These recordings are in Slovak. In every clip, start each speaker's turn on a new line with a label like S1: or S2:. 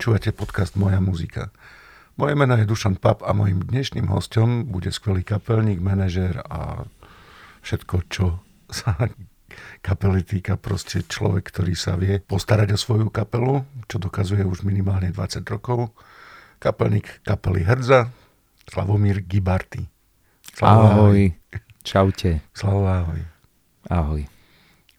S1: Počúvate podcast Moja muzika. Moje meno je Dušan Pap a mojim dnešným hostom bude skvelý kapelník, manažér a všetko, čo sa kapely týka. Proste človek, ktorý sa vie postarať o svoju kapelu, čo dokazuje už minimálne 20 rokov. Kapelník kapely Hrdza, Slavomír Gibarty.
S2: Slavo, ahoj. ahoj. Čaute.
S1: Slavo, ahoj.
S2: Ahoj.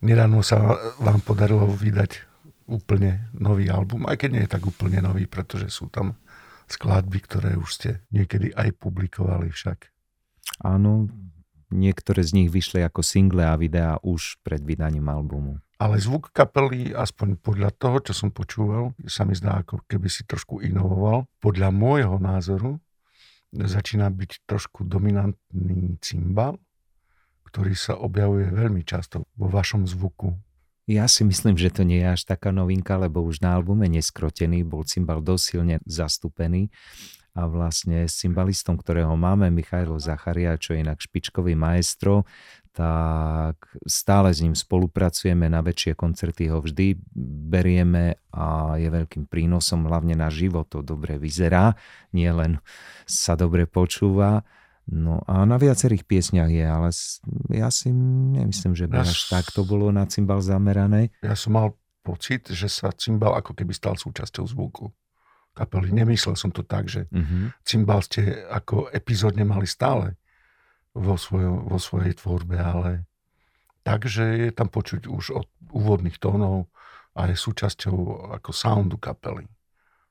S1: Nedávno sa vám podarilo vydať úplne nový album, aj keď nie je tak úplne nový, pretože sú tam skladby, ktoré už ste niekedy aj publikovali však.
S2: Áno, niektoré z nich vyšli ako single a videá už pred vydaním albumu.
S1: Ale zvuk kapely, aspoň podľa toho, čo som počúval, sa mi zdá, ako keby si trošku inovoval. Podľa môjho názoru začína byť trošku dominantný cymbal, ktorý sa objavuje veľmi často vo vašom zvuku.
S2: Ja si myslím, že to nie je až taká novinka, lebo už na albume Neskrotený bol cymbal dosilne zastúpený a vlastne s cymbalistom, ktorého máme, Michailo Zacharia, čo je inak špičkový maestro, tak stále s ním spolupracujeme na väčšie koncerty, ho vždy berieme a je veľkým prínosom, hlavne na život to dobre vyzerá, nie len sa dobre počúva No a na viacerých piesňach je, ale ja si nemyslím, že by ja až tak to bolo na cymbal zamerané.
S1: Ja som mal pocit, že sa cymbal ako keby stal súčasťou zvuku kapely. Nemyslel som to tak, že uh-huh. cymbal ste ako epizódne mali stále vo, svojo, vo svojej tvorbe, ale takže je tam počuť už od úvodných tónov a je súčasťou ako soundu kapely.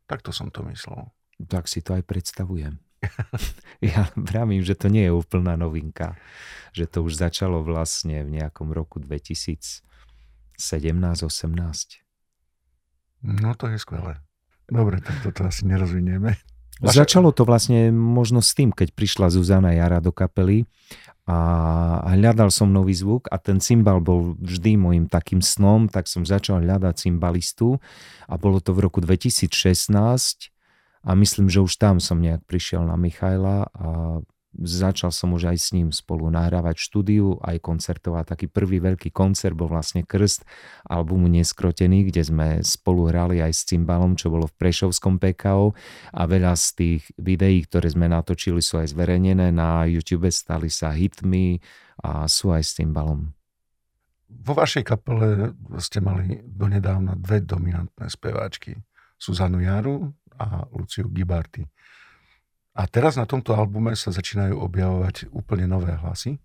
S1: Takto som to myslel.
S2: Tak si to aj predstavujem. ja vravím, že to nie je úplná novinka. Že to už začalo vlastne v nejakom roku 2017-18.
S1: No to je skvelé. Dobre, tak toto asi nerozvinieme.
S2: Vaša... Začalo to vlastne možno s tým, keď prišla Zuzana Jara do kapely a hľadal som nový zvuk a ten cymbal bol vždy môjim takým snom, tak som začal hľadať cymbalistu a bolo to v roku 2016 a myslím, že už tam som nejak prišiel na Michaila a začal som už aj s ním spolu nahrávať štúdiu, aj koncertovať. Taký prvý veľký koncert bol vlastne krst albumu Neskrotený, kde sme spolu hrali aj s cymbalom, čo bolo v Prešovskom PKO a veľa z tých videí, ktoré sme natočili, sú aj zverejnené na YouTube, stali sa hitmi a sú aj s cymbalom.
S1: Vo vašej kapele ste mali donedávna dve dominantné speváčky. Suzanu Jaru a Luciu Gibarty. A teraz na tomto albume sa začínajú objavovať úplne nové hlasy.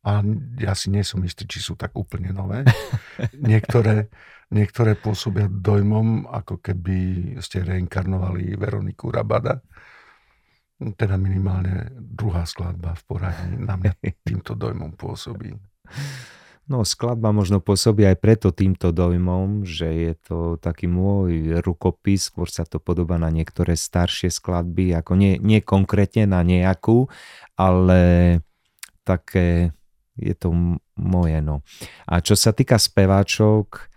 S1: A ja si nie som istý, či sú tak úplne nové. Niektoré, niektoré pôsobia dojmom, ako keby ste reinkarnovali Veroniku Rabada. Teda minimálne druhá skladba v poradí na mňa týmto dojmom pôsobí.
S2: No skladba možno pôsobí aj preto týmto dojmom, že je to taký môj rukopis, skôr sa to podobá na niektoré staršie skladby, ako nie, nie konkrétne na nejakú, ale také je to moje. No. A čo sa týka speváčok,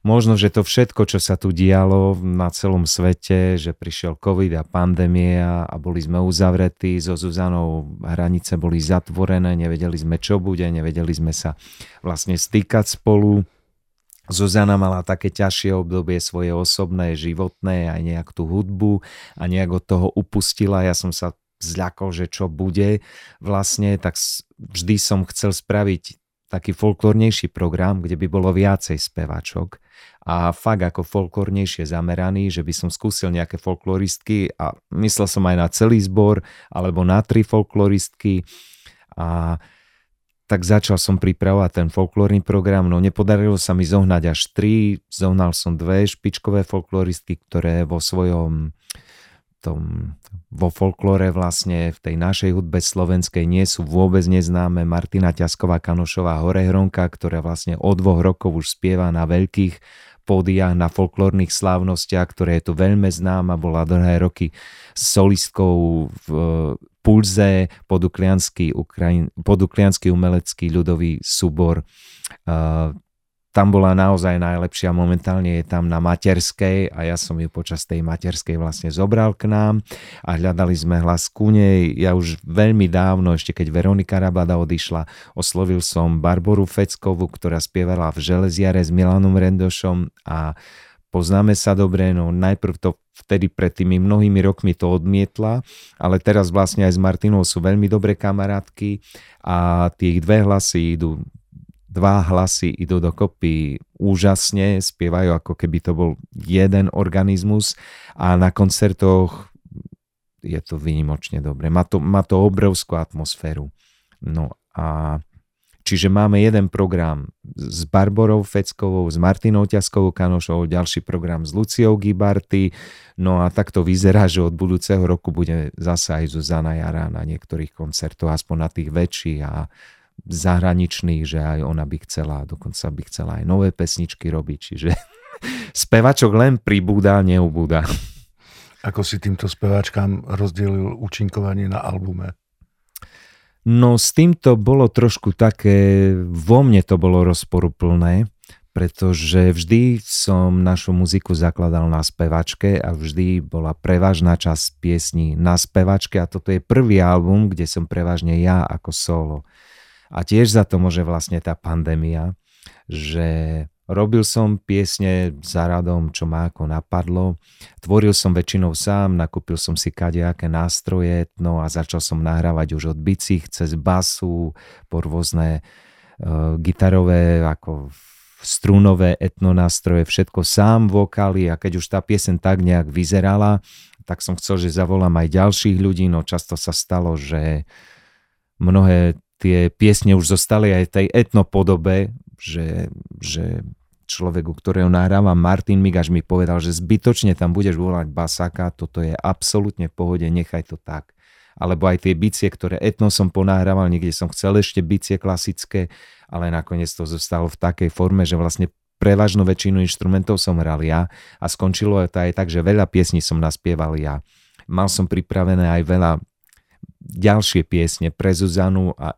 S2: možno, že to všetko, čo sa tu dialo na celom svete, že prišiel COVID a pandémia a boli sme uzavretí, so Zuzanou hranice boli zatvorené, nevedeli sme, čo bude, nevedeli sme sa vlastne stýkať spolu. Zuzana mala také ťažšie obdobie svoje osobné, životné, aj nejak tú hudbu a nejak od toho upustila. Ja som sa zľakol, že čo bude vlastne, tak vždy som chcel spraviť taký folklórnejší program, kde by bolo viacej spevačok a fakt ako folklórnejšie zameraný, že by som skúsil nejaké folkloristky a myslel som aj na celý zbor alebo na tri folkloristky. A tak začal som pripravovať ten folklórny program, no nepodarilo sa mi zohnať až tri, zohnal som dve špičkové folkloristky, ktoré vo svojom tom, vo folklore vlastne v tej našej hudbe slovenskej nie sú vôbec neznáme. Martina Ťasková Kanošová Horehronka, ktorá vlastne od dvoch rokov už spieva na veľkých pódiách, na folklórnych slávnostiach, ktoré je tu veľmi známa, bola dlhé roky solistkou v Pulze, poduklianský, Ukrajin, poduklianský umelecký ľudový súbor tam bola naozaj najlepšia, momentálne je tam na materskej a ja som ju počas tej materskej vlastne zobral k nám a hľadali sme hlas ku nej. Ja už veľmi dávno, ešte keď Veronika Rabada odišla, oslovil som Barboru Feckovu, ktorá spievala v Železiare s Milanom Rendošom a poznáme sa dobre, no najprv to vtedy pred tými mnohými rokmi to odmietla, ale teraz vlastne aj s Martinou sú veľmi dobré kamarátky a tie dve hlasy idú dva hlasy idú dokopy úžasne, spievajú ako keby to bol jeden organizmus a na koncertoch je to vynimočne dobre. Má to, má to obrovskú atmosféru. No a čiže máme jeden program s Barborou Feckovou, s Martinou Ťaskovou Kanošovou, ďalší program s Luciou Gibarty, no a tak to vyzerá, že od budúceho roku bude zasa aj Zuzana Jara na niektorých koncertoch, aspoň na tých väčších a zahraničných, že aj ona by chcela, dokonca by chcela aj nové pesničky robiť, čiže spevačok len pribúda, neubúda.
S1: Ako si týmto speváčkám rozdielil účinkovanie na albume?
S2: No s týmto bolo trošku také, vo mne to bolo rozporuplné, pretože vždy som našu muziku zakladal na spevačke a vždy bola prevažná časť piesní na spevačke a toto je prvý album, kde som prevažne ja ako solo. A tiež za to môže vlastne tá pandémia, že robil som piesne za radom, čo ma ako napadlo. Tvoril som väčšinou sám, nakúpil som si kadejaké nástroje, no a začal som nahrávať už od bicích cez basu, po rôzne uh, gitarové, ako strunové etnonástroje, všetko sám vokály a keď už tá piesen tak nejak vyzerala, tak som chcel, že zavolám aj ďalších ľudí, no často sa stalo, že mnohé tie piesne už zostali aj tej etnopodobe, že, že človek, u ktorého nahráva Martin Migaš mi povedal, že zbytočne tam budeš volať basaka, toto je absolútne v pohode, nechaj to tak. Alebo aj tie bicie, ktoré etno som ponahrával, niekde som chcel ešte bicie klasické, ale nakoniec to zostalo v takej forme, že vlastne prevažnú väčšinu inštrumentov som hral ja a skončilo to aj tak, že veľa piesní som naspieval ja. Mal som pripravené aj veľa ďalšie piesne pre Zuzanu a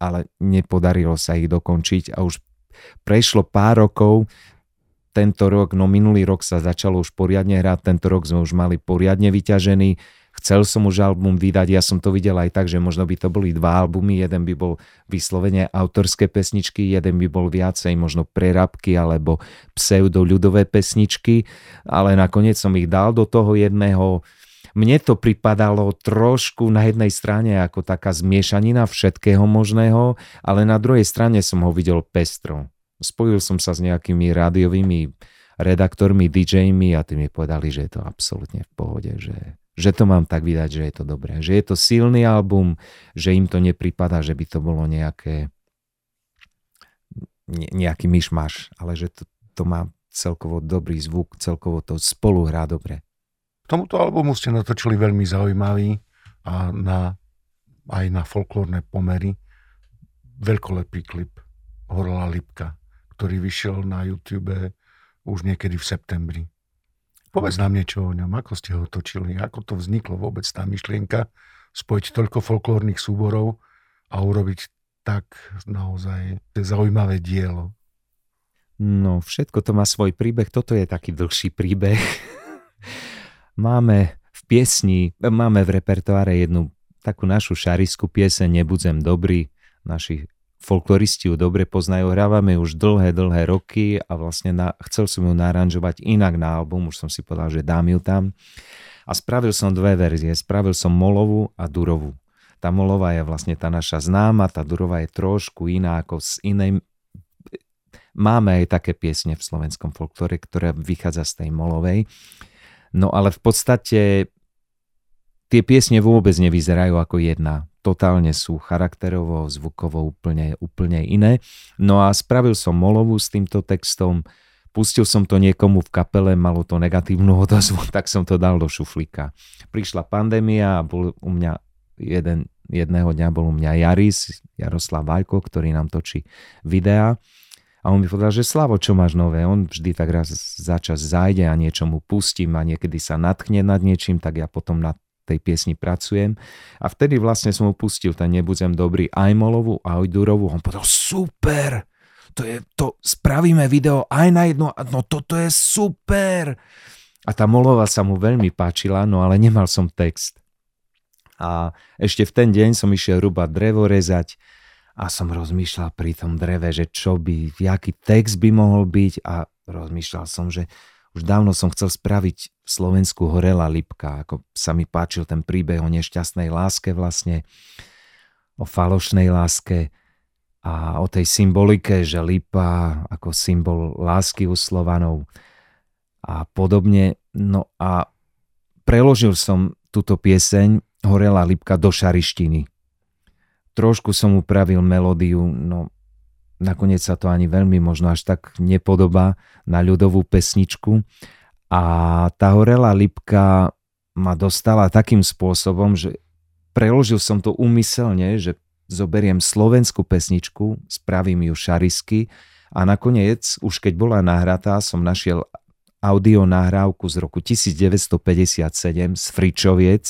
S2: ale nepodarilo sa ich dokončiť a už prešlo pár rokov, tento rok, no minulý rok sa začalo už poriadne hrať, tento rok sme už mali poriadne vyťažený, chcel som už album vydať, ja som to videl aj tak, že možno by to boli dva albumy, jeden by bol vyslovene autorské pesničky, jeden by bol viacej možno prerabky alebo pseudo ľudové pesničky, ale nakoniec som ich dal do toho jedného mne to pripadalo trošku na jednej strane ako taká zmiešanina všetkého možného, ale na druhej strane som ho videl pestro. Spojil som sa s nejakými rádiovými redaktormi, DJmi a tí mi povedali, že je to absolútne v pohode, že, že to mám tak vydať, že je to dobré. Že je to silný album, že im to nepripada, že by to bolo nejaké nejaký myšmaš, ale že to, to má celkovo dobrý zvuk, celkovo to spolu hrá dobre.
S1: Tomuto albumu ste natočili veľmi zaujímavý a na, aj na folklórne pomery veľkolepý klip Horla Lipka, ktorý vyšiel na YouTube už niekedy v septembri. Povedz nám niečo o ňom, ako ste ho točili, ako to vzniklo vôbec tá myšlienka spojiť toľko folklórnych súborov a urobiť tak naozaj zaujímavé dielo.
S2: No, všetko to má svoj príbeh, toto je taký dlhší príbeh. Máme v piesni, máme v repertoáre jednu takú našu šariskú pieseň Nebudzem dobrý, naši folkloristi ju dobre poznajú, hrávame už dlhé, dlhé roky a vlastne na, chcel som ju naranžovať inak na album, už som si povedal, že dám ju tam. A spravil som dve verzie, spravil som molovú a durovú. Tá molová je vlastne tá naša známa, tá durová je trošku iná ako z inej... Máme aj také piesne v slovenskom folklore, ktoré vychádza z tej molovej. No ale v podstate tie piesne vôbec nevyzerajú ako jedna. Totálne sú charakterovo, zvukovo úplne, úplne iné. No a spravil som molovú s týmto textom, pustil som to niekomu v kapele, malo to negatívnu odozvu, tak som to dal do šuflíka. Prišla pandémia a bol u mňa jeden, jedného dňa bol u mňa Jaris, Jaroslav Vajko, ktorý nám točí videá a on mi povedal, že Slavo, čo máš nové? On vždy tak raz za čas zájde a niečo mu pustím a niekedy sa natchne nad niečím, tak ja potom na tej piesni pracujem. A vtedy vlastne som mu pustil ten Nebudem dobrý aj Molovú, aj Durovú. On povedal, super, to je, to spravíme video aj na jedno, no toto je super. A tá Molova sa mu veľmi páčila, no ale nemal som text. A ešte v ten deň som išiel rúbať drevo rezať a som rozmýšľal pri tom dreve, že čo by, aký text by mohol byť a rozmýšľal som, že už dávno som chcel spraviť Slovensku horela lipka, ako sa mi páčil ten príbeh o nešťastnej láske vlastne, o falošnej láske a o tej symbolike, že lipa ako symbol lásky u Slovanov a podobne. No a preložil som túto pieseň Horela lipka do šarištiny. Trošku som upravil melódiu, no nakoniec sa to ani veľmi možno až tak nepodobá na ľudovú pesničku. A tá horela lipka ma dostala takým spôsobom, že preložil som to úmyselne, že zoberiem slovenskú pesničku, spravím ju šarisky a nakoniec, už keď bola nahratá, som našiel audio nahrávku z roku 1957 z Fričoviec,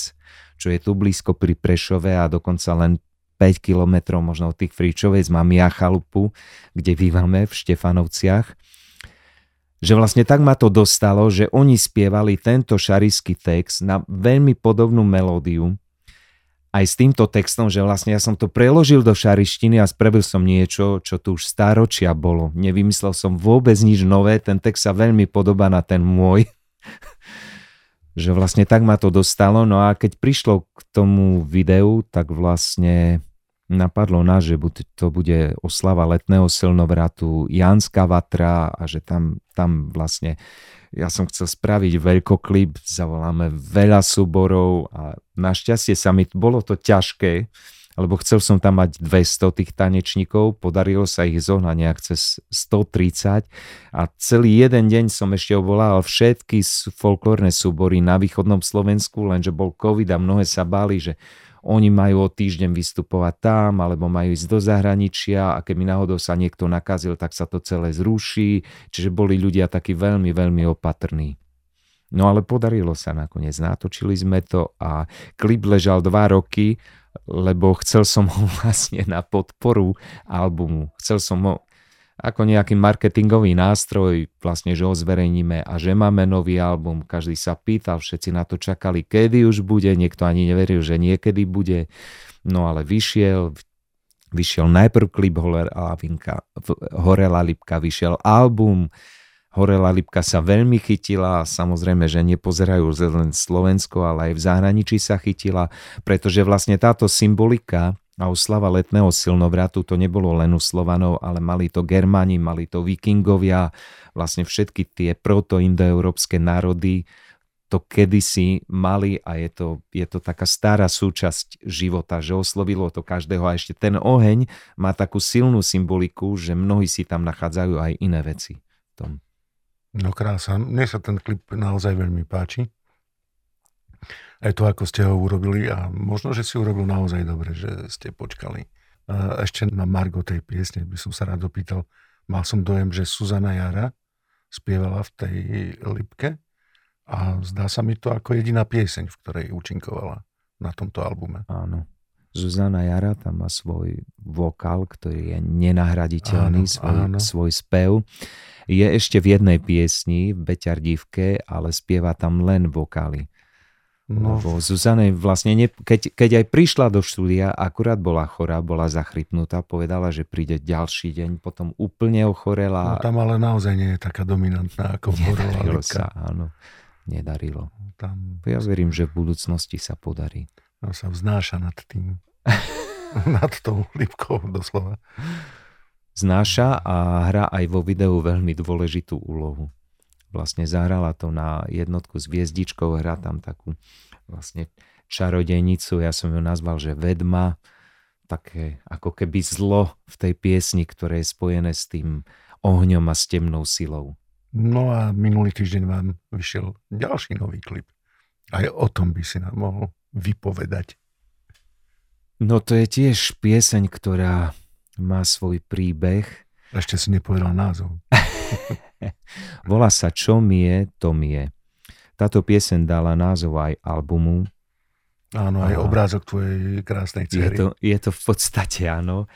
S2: čo je tu blízko pri Prešove a dokonca len 5 kilometrov možno od tých Fričoviec mám ja chalupu, kde bývame v Štefanovciach. Že vlastne tak ma to dostalo, že oni spievali tento šarisky text na veľmi podobnú melódiu, aj s týmto textom, že vlastne ja som to preložil do šarištiny a spravil som niečo, čo tu už stáročia bolo. Nevymyslel som vôbec nič nové, ten text sa veľmi podobá na ten môj. že vlastne tak ma to dostalo. No a keď prišlo k tomu videu, tak vlastne napadlo nás, že to bude oslava letného silnovratu Janská Vatra a že tam, tam vlastne ja som chcel spraviť veľkoklip, zavoláme veľa súborov a našťastie sa mi, bolo to ťažké, lebo chcel som tam mať 200 tých tanečníkov, podarilo sa ich zohnať nejak cez 130 a celý jeden deň som ešte ovolal všetky folklórne súbory na východnom Slovensku, lenže bol covid a mnohé sa báli, že oni majú o týždeň vystupovať tam, alebo majú ísť do zahraničia a keby náhodou sa niekto nakazil, tak sa to celé zruší. Čiže boli ľudia takí veľmi, veľmi opatrní. No ale podarilo sa nakoniec, natočili sme to a klip ležal dva roky, lebo chcel som ho vlastne na podporu albumu. Chcel som ho ako nejaký marketingový nástroj, vlastne, že ho zverejníme a že máme nový album. Každý sa pýtal, všetci na to čakali, kedy už bude, niekto ani neveril, že niekedy bude. No ale vyšiel, vyšiel najprv klip Horela Lipka, vyšiel album, Horela Lipka sa veľmi chytila, samozrejme, že nepozerajú len Slovensko, ale aj v zahraničí sa chytila, pretože vlastne táto symbolika a oslava letného silnovratu to nebolo len u Slovanov, ale mali to Germani, mali to Vikingovia, vlastne všetky tie protoindoeurópske národy to kedysi mali a je to, je to taká stará súčasť života, že oslovilo to každého a ešte ten oheň má takú silnú symboliku, že mnohí si tam nachádzajú aj iné veci. Tom.
S1: No krása, mne sa ten klip naozaj veľmi páči aj to, ako ste ho urobili a možno, že si urobil naozaj dobre, že ste počkali. Ešte na Margo tej piesne by som sa rád opýtal. Mal som dojem, že Suzana Jara spievala v tej Lipke a zdá sa mi to ako jediná pieseň, v ktorej účinkovala na tomto albume.
S2: Áno. Zuzana Jara tam má svoj vokál, ktorý je nenahraditeľný, áno, svoj, áno. svoj spev. Je ešte v jednej piesni, v Beťardívke, ale spieva tam len vokály. No. Lebo Zuzane vlastne, ne, keď, keď aj prišla do štúdia, akurát bola chorá, bola zachrypnutá, povedala, že príde ďalší deň, potom úplne ochorela.
S1: No tam ale naozaj nie je taká dominantná ako
S2: Nedarilo sa, áno. Nedarilo. Tam... Ja verím, že v budúcnosti sa podarí.
S1: No sa vznáša nad tým. nad tou lipkou doslova.
S2: Znáša a hrá aj vo videu veľmi dôležitú úlohu vlastne zahrala to na jednotku s hviezdičkou, hrá tam takú vlastne čarodejnicu, ja som ju nazval, že vedma, také ako keby zlo v tej piesni, ktoré je spojené s tým ohňom a s temnou silou.
S1: No a minulý týždeň vám vyšiel ďalší nový klip. Aj o tom by si nám mohol vypovedať.
S2: No to je tiež pieseň, ktorá má svoj príbeh.
S1: Ešte si nepovedal názov.
S2: Volá sa Čo mi je, to mi je. Táto piesen dala názov aj albumu.
S1: Áno, aj obrázok tvojej krásnej cery.
S2: Je to, je to v podstate áno.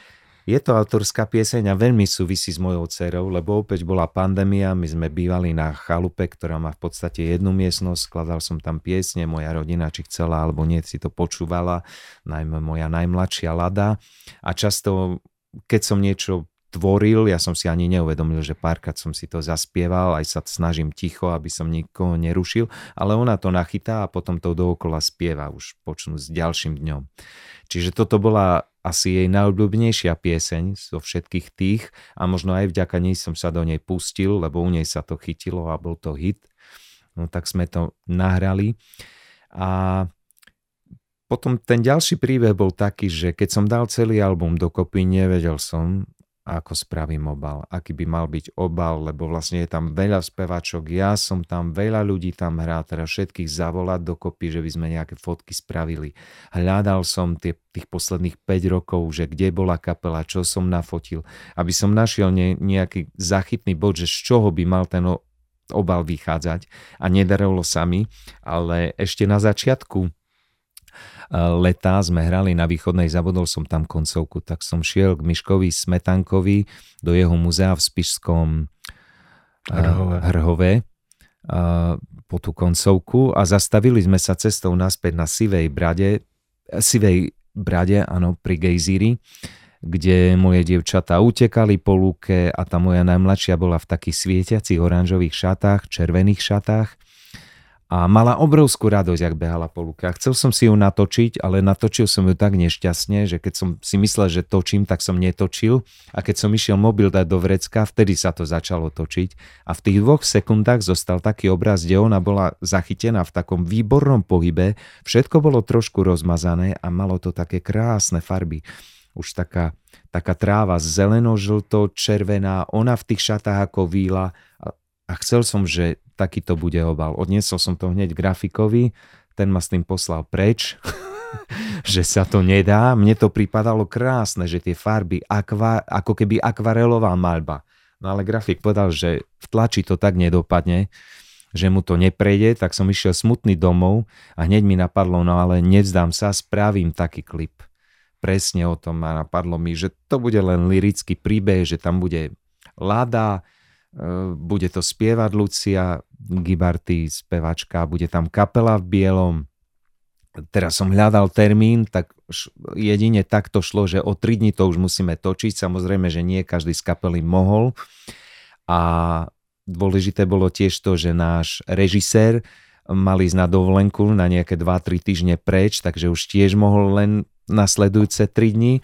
S2: Je to autorská pieseň a veľmi súvisí s mojou dcerou, lebo opäť bola pandémia, my sme bývali na chalupe, ktorá má v podstate jednu miestnosť, skladal som tam piesne, moja rodina, či chcela alebo nie, si to počúvala, najmä moja najmladšia Lada a často, keď som niečo tvoril, ja som si ani neuvedomil, že párkrát som si to zaspieval, aj sa snažím ticho, aby som nikoho nerušil, ale ona to nachytá a potom to dookola spieva už počnú s ďalším dňom. Čiže toto bola asi jej najobľúbenejšia pieseň zo všetkých tých a možno aj vďaka nej som sa do nej pustil, lebo u nej sa to chytilo a bol to hit. No tak sme to nahrali. A potom ten ďalší príbeh bol taký, že keď som dal celý album dokopy, nevedel som, ako spravím obal, aký by mal byť obal, lebo vlastne je tam veľa spevačok, ja som tam, veľa ľudí tam hrá, teda všetkých zavolať dokopy, že by sme nejaké fotky spravili. Hľadal som tie, tých posledných 5 rokov, že kde bola kapela, čo som nafotil, aby som našiel ne, nejaký zachytný bod, že z čoho by mal ten obal vychádzať a nedarilo sa mi, ale ešte na začiatku leta sme hrali na východnej, zabudol som tam koncovku, tak som šiel k Miškovi Smetankovi do jeho muzea v Spišskom Hrhove, Hrhove po tú koncovku a zastavili sme sa cestou naspäť na Sivej brade, Sivej brade, áno, pri Gejzíri, kde moje dievčatá utekali po lúke a tá moja najmladšia bola v takých svietiacich oranžových šatách, červených šatách a mala obrovskú radosť, ak behala po luke. A chcel som si ju natočiť, ale natočil som ju tak nešťastne, že keď som si myslel, že točím, tak som netočil a keď som išiel mobil dať do vrecka, vtedy sa to začalo točiť a v tých dvoch sekundách zostal taký obraz, kde ona bola zachytená v takom výbornom pohybe, všetko bolo trošku rozmazané a malo to také krásne farby. Už taká, taká tráva zeleno-žlto, červená, ona v tých šatách ako víla a chcel som, že takýto bude obal. Odniesol som to hneď grafikovi, ten ma s tým poslal preč, že sa to nedá. Mne to pripadalo krásne, že tie farby, akva, ako keby akvarelová maľba. No ale grafik povedal, že v tlači to tak nedopadne, že mu to neprejde, tak som išiel smutný domov a hneď mi napadlo, no ale nevzdám sa, spravím taký klip. Presne o tom ma napadlo mi, že to bude len lirický príbeh, že tam bude Lada, bude to spievať Lucia Gibarty, spevačka, bude tam kapela v bielom. Teraz som hľadal termín, tak jedine takto šlo, že o 3 dní to už musíme točiť. Samozrejme, že nie každý z kapely mohol. A dôležité bolo tiež to, že náš režisér mal ísť na dovolenku na nejaké 2-3 týždne preč, takže už tiež mohol len nasledujúce 3 dní.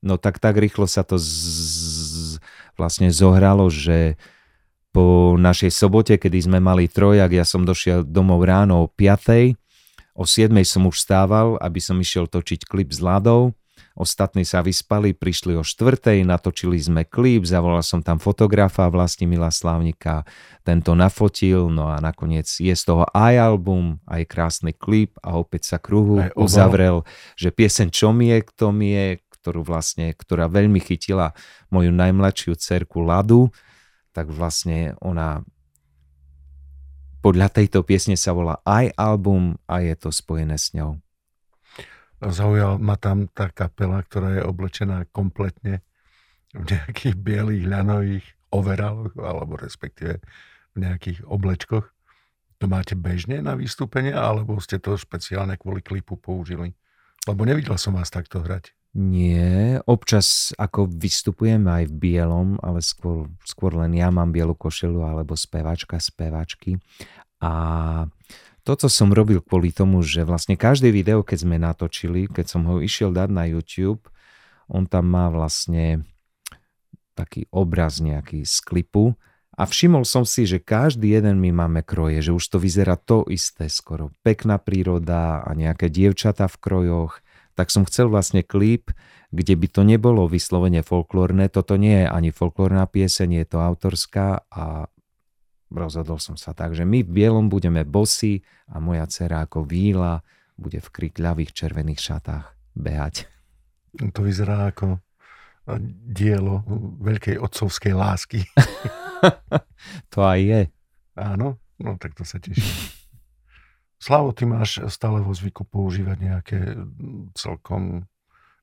S2: No tak tak rýchlo sa to z, z, vlastne zohralo, že po našej sobote, kedy sme mali trojak, ja som došiel domov ráno o 5. O 7. som už stával, aby som išiel točiť klip s Ladou. Ostatní sa vyspali, prišli o 4. natočili sme klip, zavolal som tam fotografa Vlastimila Slávnika, tento nafotil, no a nakoniec je z toho aj album, aj krásny klip a opäť sa kruhu uzavrel, že piesen Čo mi je, kto mi je, ktorú vlastne, ktorá veľmi chytila moju najmladšiu cerku Ladu, tak vlastne ona podľa tejto piesne sa volá aj album a je to spojené s ňou.
S1: Zaujal ma tam tá kapela, ktorá je oblečená kompletne v nejakých bielých ľanových overaloch, alebo respektíve v nejakých oblečkoch. To máte bežne na vystúpenie, alebo ste to špeciálne kvôli klipu použili? Lebo nevidel som vás takto hrať.
S2: Nie, občas ako vystupujem aj v bielom, ale skôr, skôr len ja mám bielu košelu alebo spevačka, spevačky. A toto som robil kvôli tomu, že vlastne každé video, keď sme natočili, keď som ho išiel dať na YouTube, on tam má vlastne taký obraz nejaký z klipu a všimol som si, že každý jeden my máme kroje, že už to vyzerá to isté skoro. Pekná príroda a nejaké dievčata v krojoch, tak som chcel vlastne klip, kde by to nebolo vyslovene folklórne. Toto nie je ani folklórna pieseň, je to autorská a rozhodol som sa tak, že my v bielom budeme bosy a moja dcera ako víla bude v krikľavých červených šatách behať.
S1: To vyzerá ako dielo veľkej otcovskej lásky.
S2: to aj je.
S1: Áno, no tak to sa teším. Slavo, ty máš stále vo zvyku používať nejaké celkom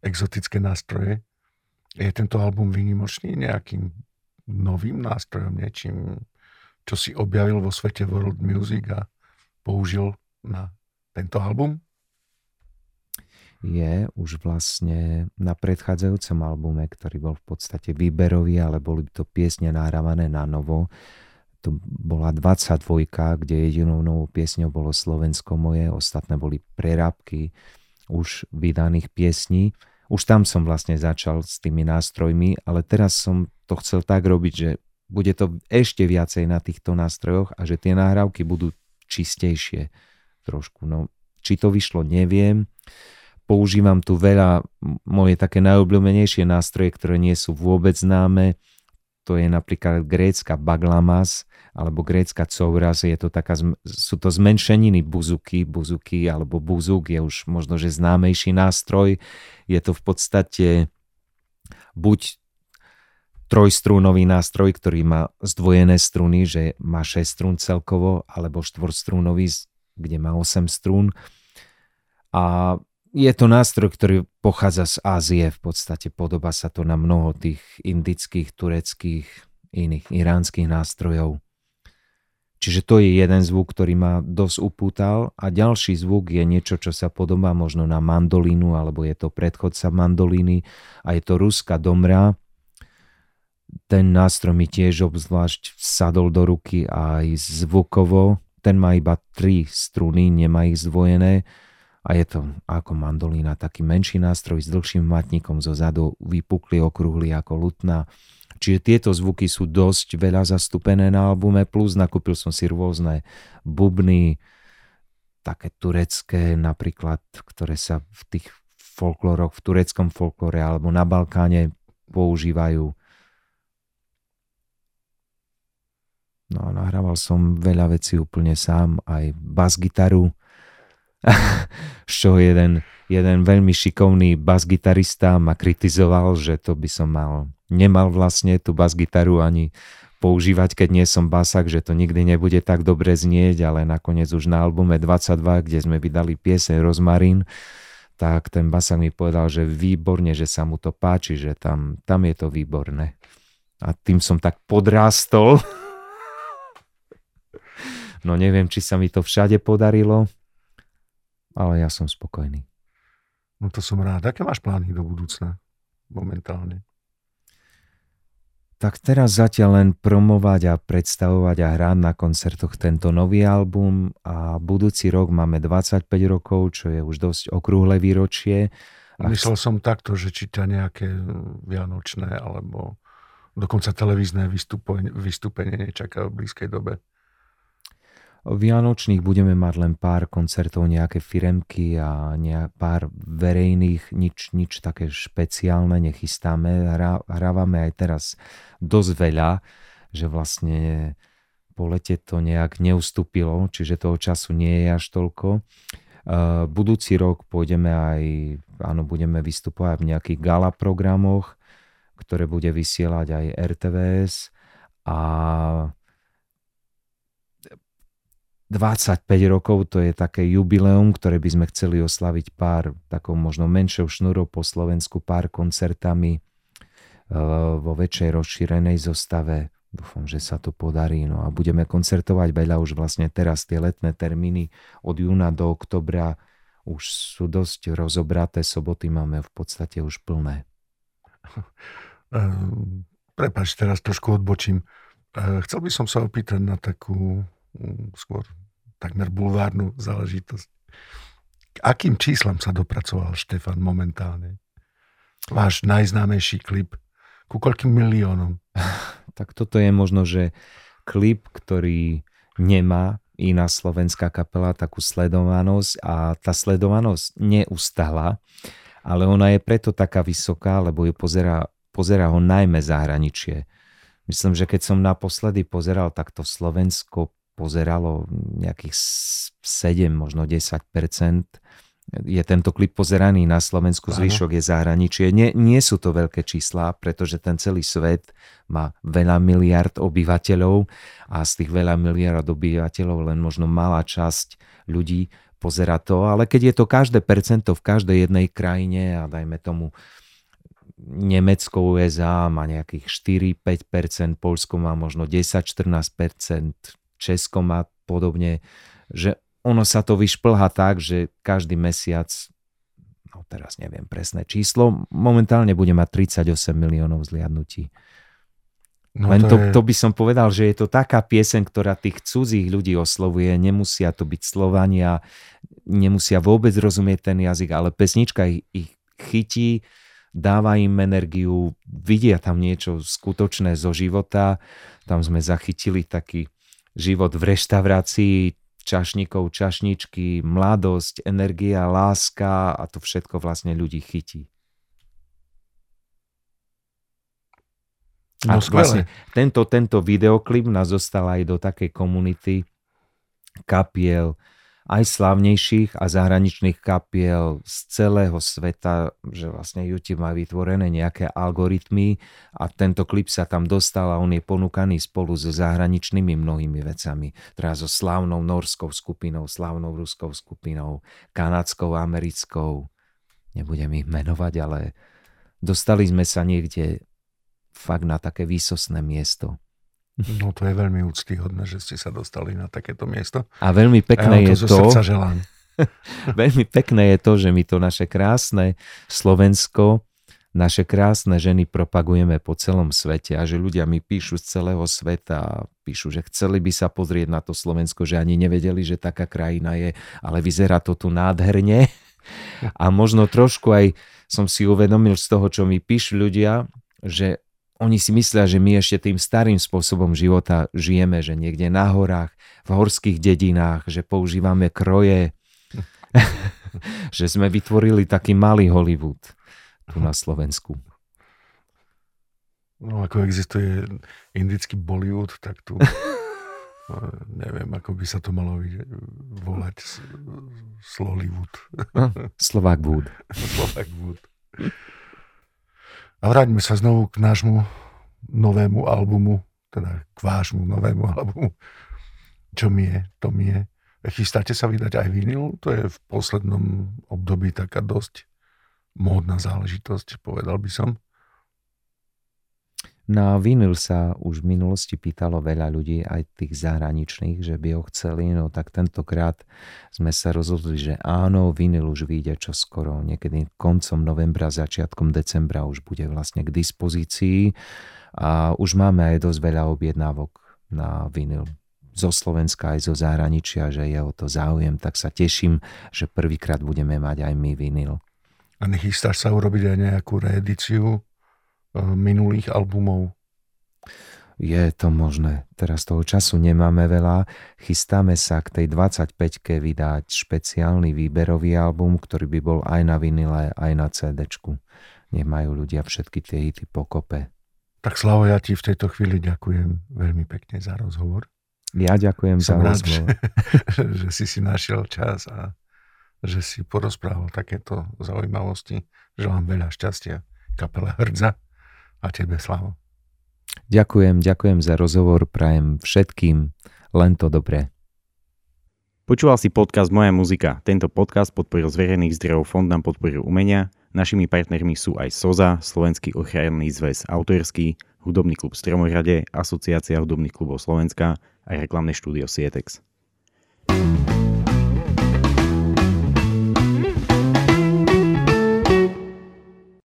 S1: exotické nástroje. Je tento album výnimočný nejakým novým nástrojom, niečím, čo si objavil vo svete world music a použil na tento album?
S2: je už vlastne na predchádzajúcom albume, ktorý bol v podstate výberový, ale boli to piesne nahrávané na novo. To bola 22, kde jedinou novou piesňou bolo Slovensko moje, ostatné boli prerábky už vydaných piesní. Už tam som vlastne začal s tými nástrojmi, ale teraz som to chcel tak robiť, že bude to ešte viacej na týchto nástrojoch a že tie nahrávky budú čistejšie trošku. No, či to vyšlo, neviem používam tu veľa moje také najobľúbenejšie nástroje, ktoré nie sú vôbec známe. To je napríklad grécka baglamas alebo grécka couras. Je to taká, sú to zmenšeniny buzuky. Buzuky alebo buzuk je už možno, že známejší nástroj. Je to v podstate buď trojstrúnový nástroj, ktorý má zdvojené struny, že má 6 strún celkovo, alebo štvorstrúnový, kde má 8 strún. A je to nástroj, ktorý pochádza z Ázie v podstate. Podobá sa to na mnoho tých indických, tureckých, iných iránskych nástrojov. Čiže to je jeden zvuk, ktorý ma dosť upútal a ďalší zvuk je niečo, čo sa podobá možno na mandolínu alebo je to predchodca mandolíny a je to ruská domra. Ten nástroj mi tiež obzvlášť sadol do ruky aj zvukovo. Ten má iba tri struny, nemá ich zdvojené a je to ako mandolína, taký menší nástroj s dlhším matníkom zo zadu, vypukli okrúhly ako lutná. Čiže tieto zvuky sú dosť veľa zastúpené na albume, plus nakúpil som si rôzne bubny, také turecké napríklad, ktoré sa v tých folkloroch, v tureckom folklore alebo na Balkáne používajú. No a nahrával som veľa vecí úplne sám, aj bas-gitaru, z čoho jeden, jeden veľmi šikovný bas-gitarista ma kritizoval, že to by som mal, nemal vlastne tú bas-gitaru ani používať, keď nie som basak, že to nikdy nebude tak dobre znieť, ale nakoniec už na albume 22, kde sme vydali pieseň Rozmarín, tak ten basak mi povedal, že výborne, že sa mu to páči, že tam, tam je to výborné. A tým som tak podrástol. No neviem, či sa mi to všade podarilo, ale ja som spokojný.
S1: No to som rád. Aké máš plány do budúcna momentálne?
S2: Tak teraz zatiaľ len promovať a predstavovať a hrať na koncertoch tento nový album a budúci rok máme 25 rokov, čo je už dosť okrúhle výročie.
S1: A Myslel som takto, že či ťa nejaké vianočné alebo dokonca televízne vystúpenie, vystúpenie nečaká v blízkej dobe.
S2: Vianočných budeme mať len pár koncertov, nejaké firemky a nejak pár verejných, nič, nič také špeciálne nechystáme. Hrá, hrávame aj teraz dosť veľa, že vlastne po lete to nejak neustúpilo, čiže toho času nie je až toľko. Budúci rok pôjdeme aj, áno, budeme vystupovať v nejakých gala programoch, ktoré bude vysielať aj RTVS a 25 rokov, to je také jubileum, ktoré by sme chceli oslaviť pár takou možno menšou šnurou po Slovensku, pár koncertami e, vo väčšej rozšírenej zostave. Dúfam, že sa to podarí. No a budeme koncertovať veľa už vlastne teraz tie letné termíny od júna do oktobra už sú dosť rozobraté, soboty máme v podstate už plné.
S1: Ehm, Prepač, teraz trošku odbočím. Ehm, chcel by som sa opýtať na takú skôr takmer bulvárnu záležitosť. K akým číslam sa dopracoval Štefan momentálne? Váš najznámejší klip. Ku koľkým miliónom?
S2: Tak toto je možno, že klip, ktorý nemá iná slovenská kapela takú sledovanosť a tá sledovanosť neustala, ale ona je preto taká vysoká, lebo ju pozera, pozera ho najmä zahraničie. Myslím, že keď som naposledy pozeral takto Slovensko pozeralo nejakých 7, možno 10% je tento klip pozeraný na Slovensku, zvyšok je zahraničie. Nie, nie sú to veľké čísla, pretože ten celý svet má veľa miliard obyvateľov a z tých veľa miliard obyvateľov len možno malá časť ľudí pozera to, ale keď je to každé percento v každej jednej krajine a dajme tomu Nemecko, USA má nejakých 4-5%, Polsko má možno 10-14%, Česko má podobne, že ono sa to vyšplha tak, že každý mesiac no teraz neviem presné číslo, momentálne bude mať 38 miliónov zliadnutí. No, Len to, je... to by som povedal, že je to taká pieseň, ktorá tých cudzích ľudí oslovuje. Nemusia to byť Slovania, nemusia vôbec rozumieť ten jazyk, ale pesnička ich, ich chytí, dáva im energiu, vidia tam niečo skutočné zo života. Tam sme zachytili taký život v reštaurácii, čašníkov, čašničky, mladosť, energia, láska a to všetko vlastne ľudí chytí. No, a vlastne tento, tento videoklip nás dostal aj do takej komunity kapiel, aj slavnejších a zahraničných kapiel z celého sveta, že vlastne YouTube má vytvorené nejaké algoritmy a tento klip sa tam dostal a on je ponúkaný spolu so zahraničnými mnohými vecami. Teraz so slávnou norskou skupinou, slávnou ruskou skupinou, kanadskou, americkou. Nebudem ich menovať, ale dostali sme sa niekde fakt na také výsosné miesto.
S1: No to je veľmi úctyhodné, že ste sa dostali na takéto mieto.
S2: A veľmi pekné
S1: ja
S2: je to,
S1: želám.
S2: veľmi pekné je to, že my to naše krásne Slovensko, naše krásne ženy propagujeme po celom svete a že ľudia mi píšu z celého sveta a píšu, že chceli by sa pozrieť na to Slovensko, že ani nevedeli, že taká krajina je, ale vyzerá to tu nádherne. A možno trošku aj som si uvedomil z toho, čo mi píšu ľudia, že oni si myslia, že my ešte tým starým spôsobom života žijeme, že niekde na horách, v horských dedinách, že používame kroje, že sme vytvorili taký malý Hollywood tu na Slovensku.
S1: No ako existuje indický Bollywood, tak tu no, neviem, ako by sa to malo volať Slollywood.
S2: No, Slovak Wood.
S1: Slovak Wood. A vráťme sa znovu k nášmu novému albumu, teda k vášmu novému albumu. Čo mi je, to mi je. Chystáte sa vydať aj vinyl? To je v poslednom období taká dosť módna záležitosť, povedal by som.
S2: Na vinyl sa už v minulosti pýtalo veľa ľudí, aj tých zahraničných, že by ho chceli, no tak tentokrát sme sa rozhodli, že áno, vinyl už vyjde čoskoro, niekedy koncom novembra, začiatkom decembra už bude vlastne k dispozícii. A už máme aj dosť veľa objednávok na vinyl zo Slovenska aj zo zahraničia, že je o to záujem, tak sa teším, že prvýkrát budeme mať aj my vinyl.
S1: A nechystáš sa urobiť aj nejakú reedíciu minulých albumov?
S2: Je to možné. Teraz toho času nemáme veľa. Chystáme sa k tej 25-ke vydať špeciálny výberový album, ktorý by bol aj na vinile, aj na CD. Nech majú ľudia všetky tie hity pokope.
S1: Tak Slavo, ja ti v tejto chvíli ďakujem veľmi pekne za rozhovor.
S2: Ja ďakujem Som za rád, rozhovor.
S1: Že, že si si našiel čas a že si porozprával takéto zaujímavosti. Želám veľa šťastia kapele Hrdza a tebe, Slavo.
S2: Ďakujem, ďakujem za rozhovor, prajem všetkým len to dobré.
S3: Počúval si podcast Moja muzika. Tento podcast podporil z verejných zdrojov Fond na podporu umenia. Našimi partnermi sú aj SOZA, Slovenský ochranný zväz autorský, Hudobný klub Stromohrade, Asociácia hudobných klubov Slovenska a reklamné štúdio Sietex. thank you